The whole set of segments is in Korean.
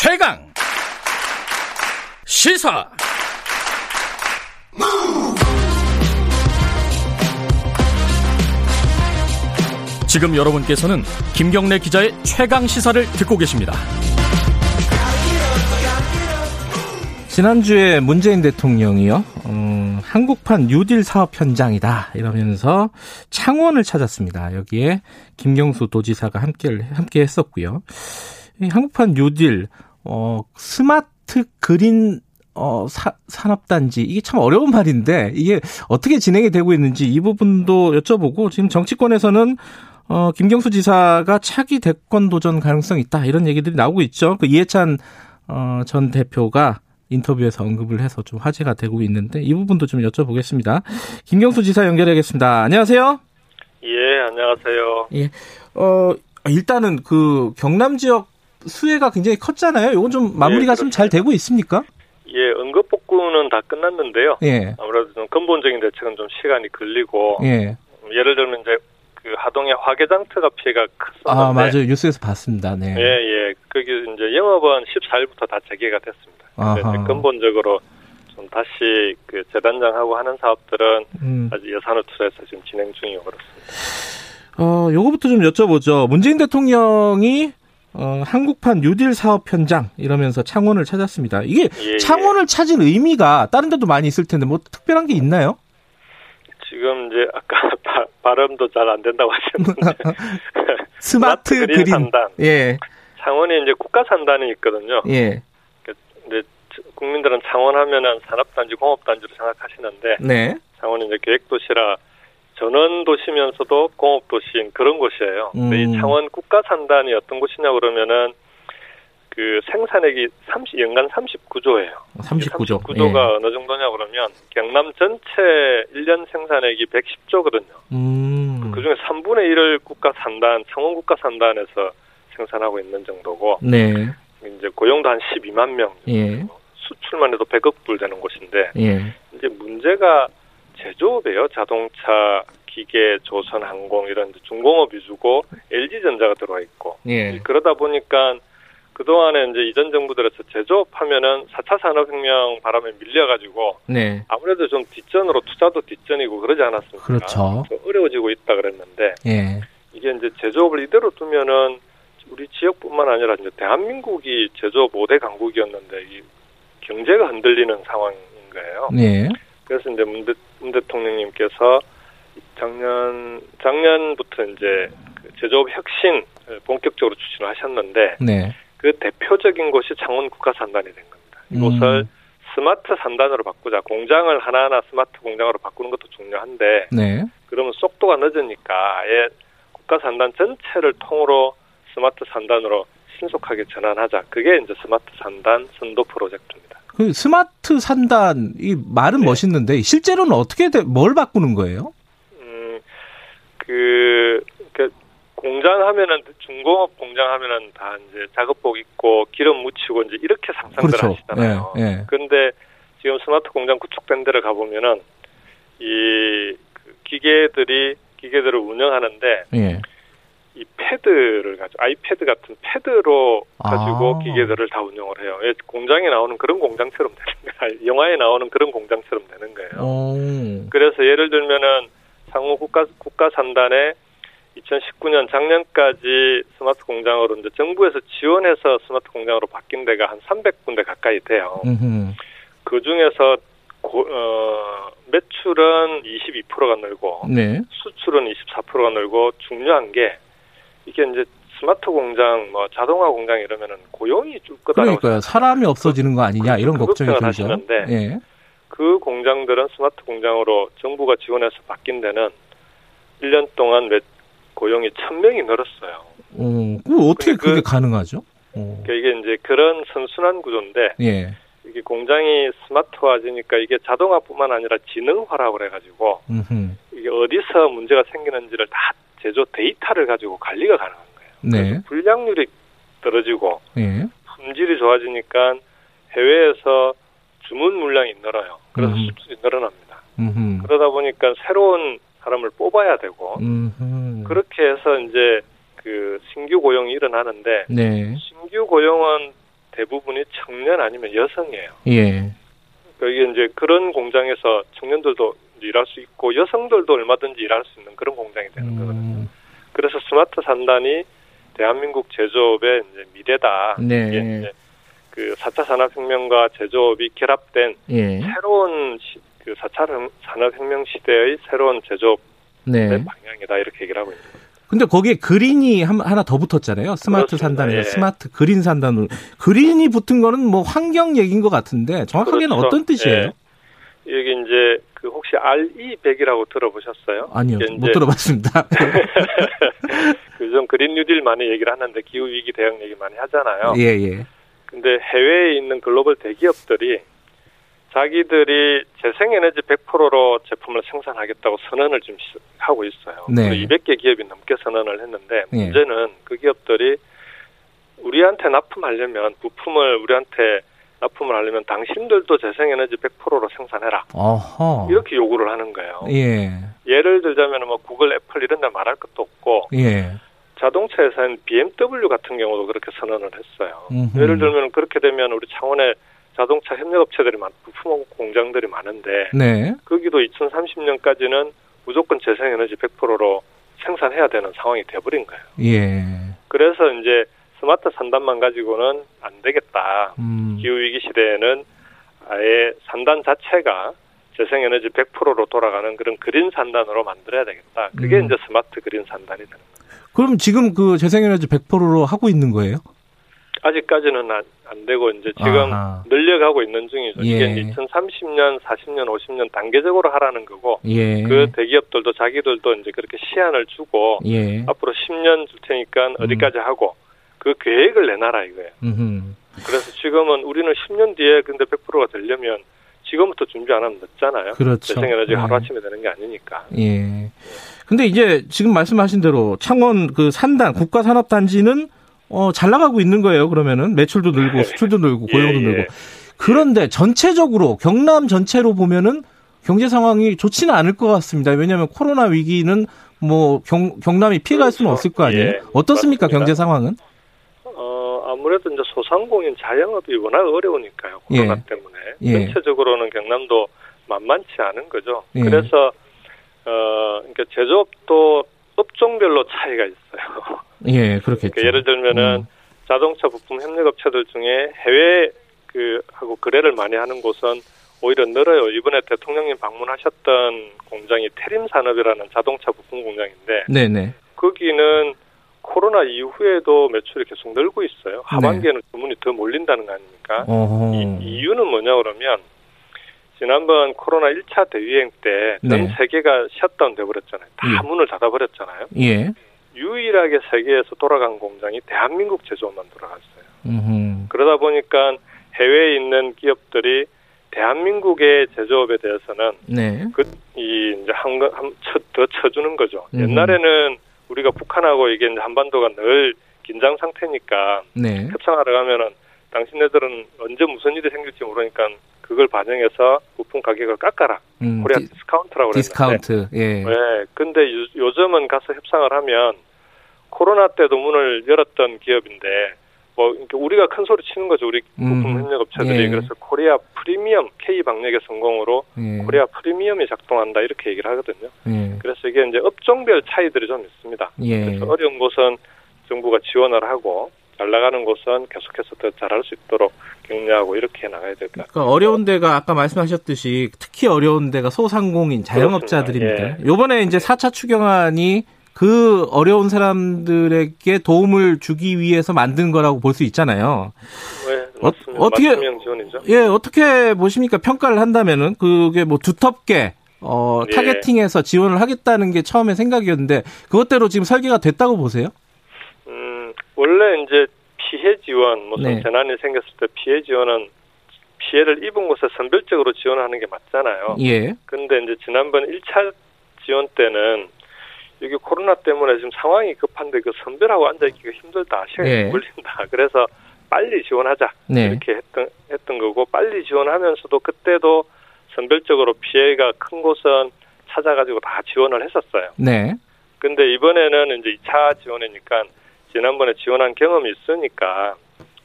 최강 시사 지금 여러분께서는 김경래 기자의 최강 시사를 듣고 계십니다. 지난주에 문재인 대통령이요, 음, 한국판 뉴딜 사업 현장이다 이러면서 창원을 찾았습니다. 여기에 김경수 도지사가 함께 함께 했었고요. 한국판 뉴딜 어, 스마트 그린 어, 사, 산업단지 이게 참 어려운 말인데 이게 어떻게 진행이 되고 있는지 이 부분도 여쭤보고 지금 정치권에서는 어, 김경수 지사가 차기 대권 도전 가능성이 있다 이런 얘기들이 나오고 있죠. 그 이해찬 어, 전 대표가 인터뷰에서 언급을 해서 좀 화제가 되고 있는데 이 부분도 좀 여쭤보겠습니다. 김경수 지사 연결하겠습니다. 안녕하세요. 예, 안녕하세요. 예. 어, 일단은 그 경남 지역 수혜가 굉장히 컸잖아요. 이건 좀 마무리가 예, 좀 잘 되고 있습니까? 예, 응급 복구는 다 끝났는데요. 예. 아무래도 좀 근본적인 대책은 좀 시간이 걸리고. 예. 예를 들면 이제 그 하동의 화개장터가 피해가 컸었는데. 아, 맞아요. 뉴스에서 봤습니다. 네. 예, 예. 거기 이제 영업은 14일부터 다 재개가 됐습니다. 근데 근본적으로 좀 다시 그 재단장하고 하는 사업들은 음. 아직 예산을 투자해서 지금 진행 중이고 그렇습니다. 어, 요거부터 좀 여쭤보죠. 문재인 대통령이 어, 한국판 뉴딜 사업 현장 이러면서 창원을 찾았습니다. 이게 예, 예. 창원을 예. 찾은 의미가 다른 데도 많이 있을 텐데 뭐 특별한 게 있나요? 지금 이제 아까 바, 발음도 잘 안 된다고 하셨는데 스마트, 그린, 그린 산단. 예. 창원에 이제 국가 산단이 있거든요. 예. 근데 국민들은 창원하면은 산업단지, 공업단지로 생각하시는데 네. 창원은 이제 계획도시라 전원 도시면서도 공업 도시인 그런 곳이에요. 음. 이 창원 국가 산단이 어떤 곳이냐 그러면은 그 생산액이 30, 연간 39조예요. 39조. 39조가 예. 어느 정도냐 그러면 경남 전체 1년 생산액이 110조거든요. 음. 그 중에 3분의 1을 국가 산단, 창원 국가 산단에서 생산하고 있는 정도고. 네. 이제 고용도 한 12만 명. 예. 수출만 해도 100억 불 되는 곳인데. 예. 이제 문제가 제조업이에요. 자동차, 기계, 조선, 항공 이런 중공업 위주고 LG전자가 들어와 있고. 예. 그러다 보니까 그 동안에 이제 이전 정부들에서 제조업 하면은 4차 산업혁명 바람에 밀려가지고. 네. 아무래도 좀 뒷전으로 투자도 뒷전이고 그러지 않았습니까? 그렇죠. 어려워지고 있다 그랬는데. 예. 이게 이제 제조업을 이대로 두면은 우리 지역뿐만 아니라 이제 대한민국이 제조업 5대 강국이었는데 이 경제가 흔들리는 상황인 거예요. 네. 그래서 이제 문, 대, 문 대통령님께서 작년 작년부터 이제 그 제조업 혁신 본격적으로 추진을 하셨는데 네. 그 대표적인 곳이 창원 국가산단이 된 겁니다. 이곳을 음. 스마트 산단으로 바꾸자. 공장을 하나하나 스마트 공장으로 바꾸는 것도 중요한데 네. 그러면 속도가 늦으니까 아예 국가산단 전체를 통으로 스마트 산단으로 신속하게 전환하자. 그게 이제 스마트 산단 선도 프로젝트입니다. 그 스마트 산단 이 말은 네. 멋있는데 실제로는 어떻게 돼, 뭘 바꾸는 거예요? 음, 그, 그 공장 하면은 중공업 공장 하면은 다 이제 작업복 입고 기름 묻히고 이제 이렇게 상상들 그렇죠. 하시잖아요. 예, 예. 그런데 지금 스마트 공장 구축된 데를 가 보면은 이그 기계들이 기계들을 운영하는데 예. 이 패드를 가지고 아이패드 같은 패드로 가지고 아. 기계들을 다 운영을 해요. 예, 공장에 나오는 그런 공장처럼 되는 거예요. 영화에 나오는 그런 공장처럼 되는 거예요. 오. 그래서 예를 들면은 상호 국가 국가 산단에 2019년 작년까지 스마트 공장으로 이제 정부에서 지원해서 스마트 공장으로 바뀐 데가 한 300군데 가까이 돼요. 음흠. 그 중에서 고, 어, 매출은 22%가 늘고 네. 수출은 24%가 늘고 중요한 게 이게 이제 스마트 공장, 뭐 자동화 공장 이러면은 고용이 줄 거다. 그러니까요. 사람이 없어지는 거 아니냐 이런 그 걱정이 들죠. 하시는데 예. 그 공장들은 스마트 공장으로 정부가 지원해서 바뀐 데는 1년 동안 몇 고용이 1000명이 늘었어요. 어, 그 어떻게 그게 그, 가능하죠? 어. 그러니까 이게 이제 그런 선순환 구조인데 예. 이게 공장이 스마트화지니까 이게 자동화뿐만 아니라 지능화라고 그래가지고 이게 어디서 문제가 생기는지를 다 제조 데이터를 가지고 관리가 가능한 거예요. 네. 불량률이 떨어지고 네. 품질이 좋아지니까 해외에서 주문 물량이 늘어요. 그래서 음. 수출이 늘어납니다. 음흠. 그러다 보니까 새로운 사람을 뽑아야 되고 음흠. 그렇게 해서 이제 그 신규 고용이 일어나는데 네. 신규 고용은 대부분이 청년 아니면 여성이에요. 예. 그러니까 이게 이제 그런 공장에서 청년들도 일할 수 있고 여성들도 얼마든지 일할 수 있는 그런 공장이 되는 음. 거거든요. 그래서 스마트 산단이 대한민국 제조업의 이제 미래다. 네. 이게 이제 그 4차 산업혁명과 제조업이 결합된 예. 새로운 시, 그 4차 산업혁명 시대의 새로운 제조업 네. 방향이다 이렇게 얘기를 하고 있습니다. 근데 거기에 그린이 하나 더 붙었잖아요. 스마트 그렇습니다. 산단에서 예. 스마트 그린 산단으로. 그린이 붙은 거는 뭐 환경 얘기인 것 같은데 정확하게는 그렇죠. 어떤 뜻이에요? 예. 여기 이제 그 혹시 RE100이라고 들어보셨어요? 아니요, 못 들어봤습니다. 그좀 그린 뉴딜 많이 얘기를 하는데 기후 위기 대응 얘기 많이 하잖아요. 예, 예. 근데 해외에 있는 글로벌 대기업들이 자기들이 재생에너지 100%로 제품을 생산하겠다고 선언을 지금 하고 있어요. 네. 200개 기업이 넘게 선언을 했는데 예. 문제는 그 기업들이 우리한테 납품하려면 부품을 우리한테 납품을 하려면 당신들도 재생에너지 100%로 생산해라. 어허. 이렇게 요구를 하는 거예요. 예. 예를 들자면 뭐 구글, 애플 이런 데 말할 것도 없고 예. 자동차 회사인 BMW 같은 경우도 그렇게 선언을 했어요. 음흠. 예를 들면 그렇게 되면 우리 창원에 자동차 협력업체들이 많, 부품 공장들이 많은데 네. 거기도 2030년까지는 무조건 재생에너지 100%로 생산해야 되는 상황이 돼버린 거예요. 예. 그래서 이제 스마트 산단만 가지고는 안 되겠다. 음. 기후 위기 시대에는 아예 산단 자체가 재생에너지 100%로 돌아가는 그런 그린 산단으로 만들어야 되겠다. 그게 음. 이제 스마트 그린 산단이 되는 거예요. 그럼 지금 그 재생에너지 100%로 하고 있는 거예요? 아직까지는 안, 안 되고 이제 지금 아하. 늘려가고 있는 중이죠. 예. 이게 2030년, 40년, 50년 단계적으로 하라는 거고 예. 그 대기업들도 자기들도 이제 그렇게 시한을 주고 예. 앞으로 10년 줄 테니까 음. 어디까지 하고 그 계획을 내놔라 이거예요. 음흠. 그래서 지금은 우리는 10년 뒤에 근데 100%가 되려면 지금부터 준비 안 하면 늦잖아요. 그렇죠. 재생에너지 네. 하루아침에 되는 게 아니니까. 예. 근데 이제 지금 말씀하신 대로 창원 그 산단 국가산업단지는 어, 잘 나가고 있는 거예요. 그러면은 매출도 늘고 수출도 늘고 예, 고용도 예, 늘고. 그런데 전체적으로 경남 전체로 보면은 경제 상황이 좋지는 않을 것 같습니다. 왜냐하면 코로나 위기는 뭐 경, 경남이 피해갈 그렇죠. 수는 없을 거 아니에요. 예, 어떻습니까 맞습니다. 경제 상황은? 어 아무래도 이제 소상공인 자영업이 워낙 어려우니까요. 코로나 예. 때문에 예. 전체적으로는 경남도 만만치 않은 거죠. 예. 그래서 어 그러니까 제조업도 업종별로 차이가 있어요. 예, 그렇겠죠. 그러니까 예를 들면은 음. 자동차 부품 협력업체들 중에 해외 그 하고 거래를 많이 하는 곳은 오히려 늘어요. 이번에 대통령님 방문하셨던 공장이 테림 산업이라는 자동차 부품 공장인데 네네. 거기는 코로나 이후에도 매출이 계속 늘고 있어요. 하반기에는 주문이 더 몰린다는 거 아닙니까? 네. 어허. 이, 이유는 뭐냐 그러면 지난번 코로나 1차 대유행 때전 네. 세계가 셧다운 돼버렸잖아요. 다 예. 문을 닫아버렸잖아요. 예. 유일하게 세계에서 돌아간 공장이 대한민국 제조업만 돌아갔어요. 음. 그러다 보니까 해외에 있는 기업들이 대한민국의 제조업에 대해서는 네. 그이 이제 한더 쳐주는 거죠. 음. 옛날에는 우리가 북한하고 이게 한반도가 늘 긴장 상태니까 네. 협상하러 가면은 당신네들은 언제 무슨 일이 생길지 모르니까 그걸 반영해서 부품 가격을 깎아라. 음, Korea dis, discount라고 그랬는데. 디스카운트. 예. 네. 근데 요, 요즘은 가서 협상을 하면 코로나 때도 문을 열었던 기업인데 뭐 우리가 큰 소리 치는 거죠. 우리 부품 음, 협력 업체들이 예. 그래서 코리아 프리미엄 K 방역의 성공으로 예. 코리아 프리미엄이 작동한다 이렇게 얘기를 하거든요. 예. 그래서 이게 이제 업종별 차이들이 좀 있습니다. 예. 그래서 어려운 곳은 정부가 지원을 하고 잘 나가는 곳은 계속해서 더 잘할 수 있도록 격려하고 이렇게 나가야 될 것 같아요. 그러니까 어려운 데가 아까 말씀하셨듯이 특히 어려운 데가 소상공인 자영업자들입니다. 그렇습니다. 요번에 이제 4차 추경안이 그 어려운 사람들에게 도움을 주기 위해서 만든 거라고 볼 수 있잖아요. 네, 어- 맞습니다. 어 떻게- 맞춤형 지원이죠. 예, 어떻게 보십니까? 평가를 한다면은 그게 뭐 두텁게 어, 예. 타겟팅해서 지원을 하겠다는 게 처음에 생각이었는데 그것대로 지금 설계가 됐다고 보세요? 음, 원래 이제 피해 지원, 무슨 네. 재난이 생겼을 때 피해 지원은 피해를 입은 곳에 선별적으로 지원하는 게 맞잖아요. 예. 근데 이제 지난번 1차 지원 때는 이게 코로나 때문에 지금 상황이 급한데 그 선별하고 앉아있기가 힘들다. 시간이 예. 걸린다. 그래서 빨리 지원하자. 네. 이렇게 했던, 했던 거고 빨리 지원하면서도 그때도 선별적으로 피해가 큰 곳은 찾아가지고 다 지원을 했었어요. 네. 근데 이번에는 이제 2차 지원이니까 지난번에 지원한 경험이 있으니까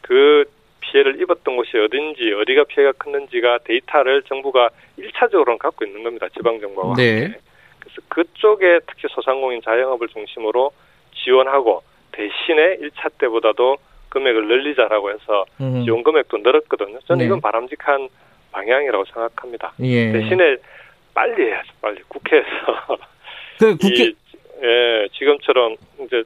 그 피해를 입었던 곳이 어딘지 어디가 피해가 컸는지가 데이터를 정부가 1차적으로는 갖고 있는 겁니다. 지방정부와 네. 함께. 그래서 그쪽에 특히 소상공인 자영업을 중심으로 지원하고 대신에 1차 때보다도 금액을 늘리자라고 해서 음. 지원 금액도 늘었거든요. 저는 네. 이건 바람직한 방향이라고 생각합니다. 예. 대신에 빨리 해야죠. 빨리 국회에서 그 국회 이, 예, 지금처럼 이제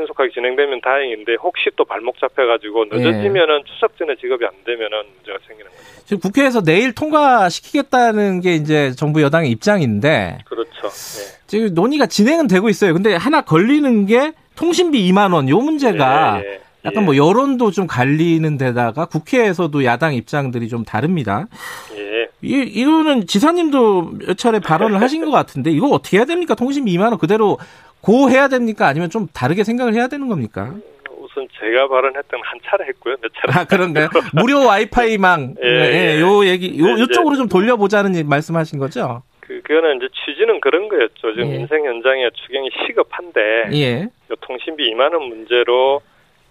신속하게 진행되면 다행인데 혹시 또 발목 잡혀가지고 늦어지면은 예. 추석 전에 지급이 안 되면은 문제가 생기는 거죠. 지금 국회에서 내일 통과시키겠다는 게 이제 정부 여당의 입장인데. 그렇죠. 예. 지금 논의가 진행은 되고 있어요. 근데 하나 걸리는 게 통신비 2만 원. 요 문제가 예. 약간 뭐 여론도 좀 갈리는 데다가 국회에서도 야당 입장들이 좀 다릅니다. 예. 이, 이거는 지사님도 몇 차례 발언을 하신 것 같은데 이거 어떻게 해야 됩니까? 통신비 2만 원 그대로 고 해야 됩니까? 아니면 좀 다르게 생각을 해야 되는 겁니까? 우선 제가 발언했던 한 차례 했고요. 몇 차례. 아, 그런가요? 무료 와이파이망. 예, 예, 예, 요 얘기, 요, 요쪽으로 좀 돌려보자는 말씀하신 거죠? 그, 그거는 이제 취지는 그런 거였죠. 지금 예. 인생 현장에 추경이 시급한데. 예. 통신비 2만원 문제로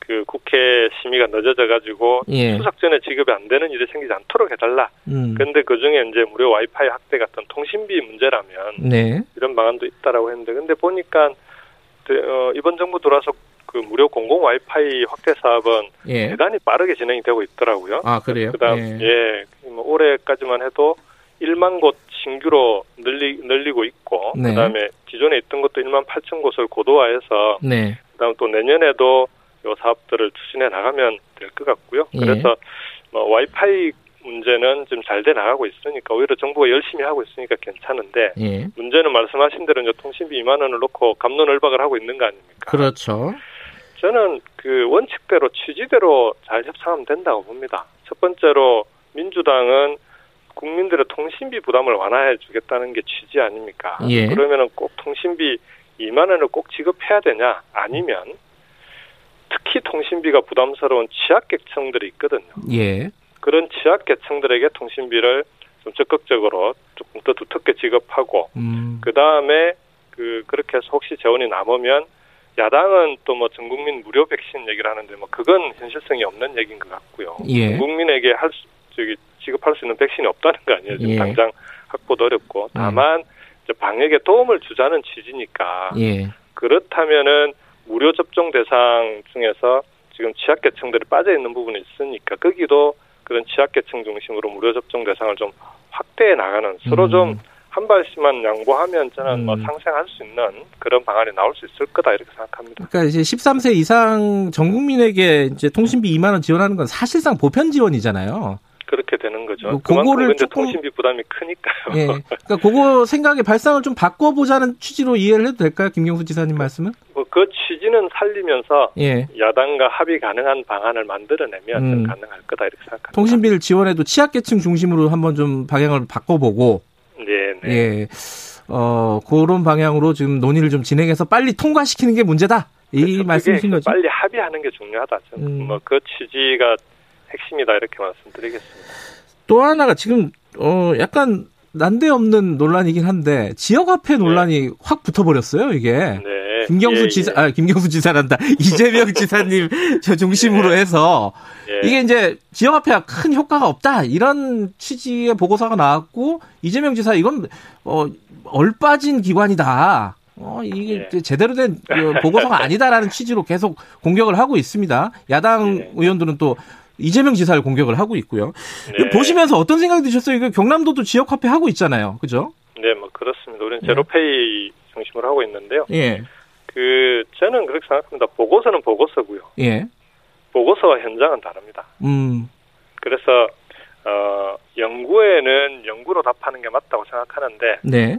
그 국회 심의가 늦어져 가지고 예. 추석 전에 지급이 안 되는 일이 생기지 않도록 해달라. 음. 그런데 그 중에 이제 무료 와이파이 확대 같은 통신비 문제라면 네. 이런 방안도 있다라고 했는데 근데 보니까 어, 이번 정부 들어와서 그 무료 공공 와이파이 확대 사업은 예. 대단히 빠르게 진행이 되고 있더라고요. 아 그래요? 그다음 예, 예 뭐 올해까지만 해도 1만 곳 신규로 늘리 늘리고 있고 네. 그다음에 기존에 있던 것도 1만 8천 곳을 고도화해서 네. 그다음 또 내년에도 요 사업들을 추진해 나가면 될 것 같고요. 예. 그래서 뭐 와이파이 문제는 좀잘돼 나가고 있으니까 오히려 정부가 열심히 하고 있으니까 괜찮은데 예. 문제는 말씀하신 대로 이제 통신비 2만 원을 놓고 감론을박을 하고 있는 거 아닙니까? 그렇죠. 저는 그 원칙대로 취지대로 잘 협상하면 된다고 봅니다. 첫 번째로 민주당은 국민들의 통신비 부담을 완화해 주겠다는 게 취지 아닙니까? 예. 그러면은 꼭 통신비 2만 원을 꼭 지급해야 되냐? 아니면 특히 통신비가 부담스러운 취약계층들이 있거든요. 예. 그런 취약계층들에게 통신비를 좀 적극적으로 조금 더 두텁게 지급하고 음. 그 다음에 그 그렇게 해서 혹시 재원이 남으면 야당은 또 뭐 전국민 무료 백신 얘기를 하는데 뭐 그건 현실성이 없는 얘기인 것 같고요. 예. 국민에게 할 수, 저기 지급할 수 있는 백신이 없다는 거 아니에요. 지금 예. 당장 확보도 어렵고 음. 다만 음. 방역에 도움을 주자는 취지니까 예. 그렇다면은 무료 접종 대상 중에서 지금 취약계층들이 빠져 있는 부분이 있으니까 거기도 그런 취약계층 중심으로 무료 접종 대상을 좀 확대해 나가는 서로 음. 좀한 발씩만 양보하면 저는 뭐 음. 뭐 상생할 수 있는 그런 방안이 나올 수 있을 거다 이렇게 생각합니다. 그러니까 이제 13세 이상 전 국민에게 이제 통신비 2만 원 지원하는 건 사실상 보편 지원이잖아요. 그렇게 되는 거죠. 뭐 그거를 조금 통신비 부담이 크니까요. 예. 그러니까 그거 생각의 발상을 좀 바꿔보자는 취지로 이해를 해도 될까요, 김경수 지사님 말씀은? 뭐 그 취지는 살리면서 예. 야당과 합의 가능한 방안을 만들어내면 음. 가능할 거다 이렇게 생각합니다. 통신비를 지원해도 취약계층 중심으로 한번 좀 방향을 바꿔보고. 네. 네. 예. 어 그런 방향으로 지금 논의를 좀 진행해서 빨리 통과시키는 게 문제다. 이 그렇죠. 말씀이신 거죠? 빨리 합의하는 게 중요하다. 음. 뭐그 취지가 핵심이다 이렇게 말씀드리겠습니다. 또 하나가 지금 어 약간 난데없는 논란이긴 한데 지역화폐 네. 논란이 네. 확 붙어버렸어요 이게. 네. 김경수 예, 지사, 예. 아 김경수 지사란다 이재명 지사님 저 중심으로 예. 해서 예. 이게 이제 지역화폐가 큰 효과가 없다 이런 취지의 보고서가 나왔고 이재명 지사 이건 어 얼빠진 기관이다. 어, 이게 네. 제대로 된그 보고서가 아니다라는 취지로 계속 공격을 하고 있습니다. 야당 네. 의원들은 또 이재명 지사를 공격을 하고 있고요. 네. 보시면서 어떤 생각이 드셨어요? 이거 경남도도 지역 화폐 하고 있잖아요. 그죠? 네, 뭐 그렇습니다. 우리는 네. 제로페이 중심으로 하고 있는데요. 예. 그 저는 그렇게 생각합니다. 보고서는 보고서고요. 예. 보고서와 현장은 다릅니다. 음. 그래서 어 연구에는 연구로 답하는 게 맞다고 생각하는데 네.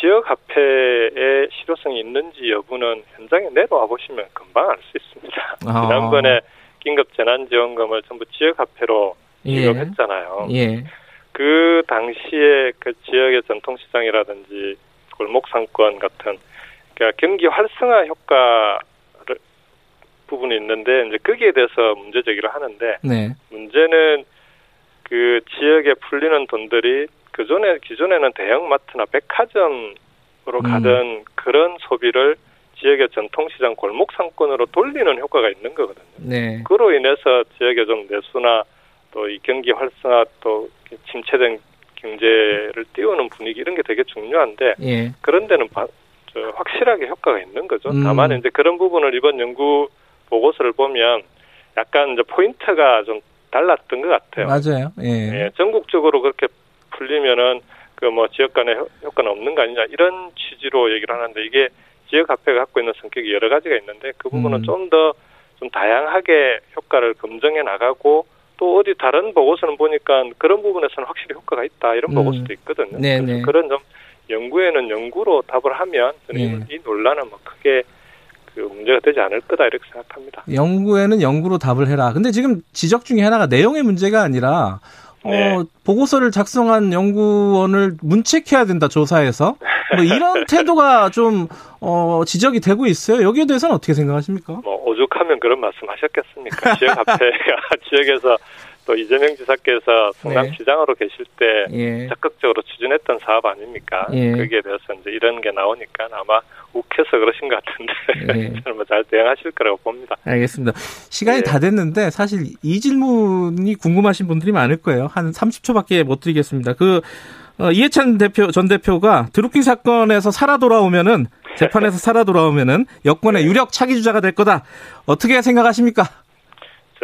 지역 화폐의 실효성이 있는지 여부는 현장에 내려와 보시면 금방 알 수 있습니다. 아. 지난번에 긴급 재난지원금을 전부 지역화폐로 지급했잖아요. 예. 예. 그 당시에 그 지역의 전통시장이라든지 골목 상권 같은 그러니까 경기 활성화 효과를 부분이 있는데 이제 거기에 대해서 문제 제기를 하는데 네. 문제는 그 지역에 풀리는 돈들이 그 전에 기존에는 대형마트나 백화점으로 가던 음. 그런 소비를 지역의 전통시장 골목 상권으로 돌리는 효과가 있는 거거든요. 네. 그로 인해서 지역의 좀 내수나 또 이 경기 활성화 또 침체된 경제를 띄우는 분위기 이런 게 되게 중요한데 예. 그런 데는 바, 확실하게 효과가 있는 거죠. 음. 다만 이제 그런 부분을 이번 연구 보고서를 보면 약간 이제 포인트가 좀 달랐던 것 같아요. 맞아요. 예. 예 전국적으로 그렇게 풀리면은 그 뭐 지역 간의 효과는 없는 거 아니냐 이런 취지로 얘기를 하는데 이게 지역 화폐가 갖고 있는 성격이 여러 가지가 있는데 그 부분은 음. 좀더 좀 다양하게 효과를 검증해 나가고 또 어디 다른 보고서는 보니까 그런 부분에서는 확실히 효과가 있다 이런 음. 보고서도 있거든요. 네네. 그런 좀 연구에는 연구로 답을 하면 저는 네. 이 논란은 뭐 크게 그 문제가 되지 않을 거다 이렇게 생각합니다. 연구에는 연구로 답을 해라. 근데 지금 지적 중에 하나가 내용의 문제가 아니라 어, 네. 어, 보고서를 작성한 연구원을 문책해야 된다 조사에서 뭐 이런 태도가 좀 어, 지적이 되고 있어요. 여기에 대해서는 어떻게 생각하십니까? 뭐 오죽하면 그런 말씀하셨겠습니까? 지역 화폐가 지역에서 또 이재명 지사께서 성남시장으로 네. 계실 때 예. 적극적으로 추진했던 사업 아닙니까? 예. 거기에 대해서 이제 이런 게 나오니까 아마 욱해서 그러신 것 같은데 예. 저는 뭐잘 대응하실 거라고 봅니다. 알겠습니다. 시간이 예. 다 됐는데 사실 이 질문이 궁금하신 분들이 많을 거예요. 한 30초밖에 못 드리겠습니다. 그 어, 이해찬 대표 전 대표가 드루킹 사건에서 살아 돌아오면은 재판에서 살아 돌아오면은 여권의 네. 유력 차기 주자가 될 거다. 어떻게 생각하십니까?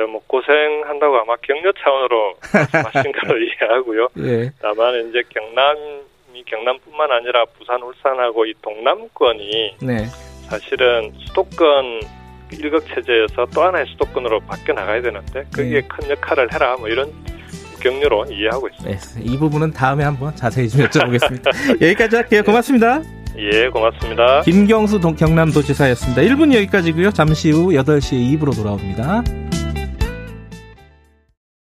뭐 고생한다고 아마 격려 차원으로 말씀하신 걸로 이해하고요. 예. 다만 이제 경남이 경남뿐만 아니라 부산, 울산하고 이 동남권이 네. 사실은 수도권 일극 체제에서 또 하나의 수도권으로 바뀌어 나가야 되는데 거기에 네. 큰 역할을 해라 뭐 이런 격려로 이해하고 있습니다. 네, 이 부분은 다음에 한번 자세히 좀 여쭤보겠습니다. 여기까지 할게요. 고맙습니다. 예, 고맙습니다. 김경수 경남도지사였습니다. 1분 여기까지고요. 잠시 후 8시에 2부로 돌아옵니다.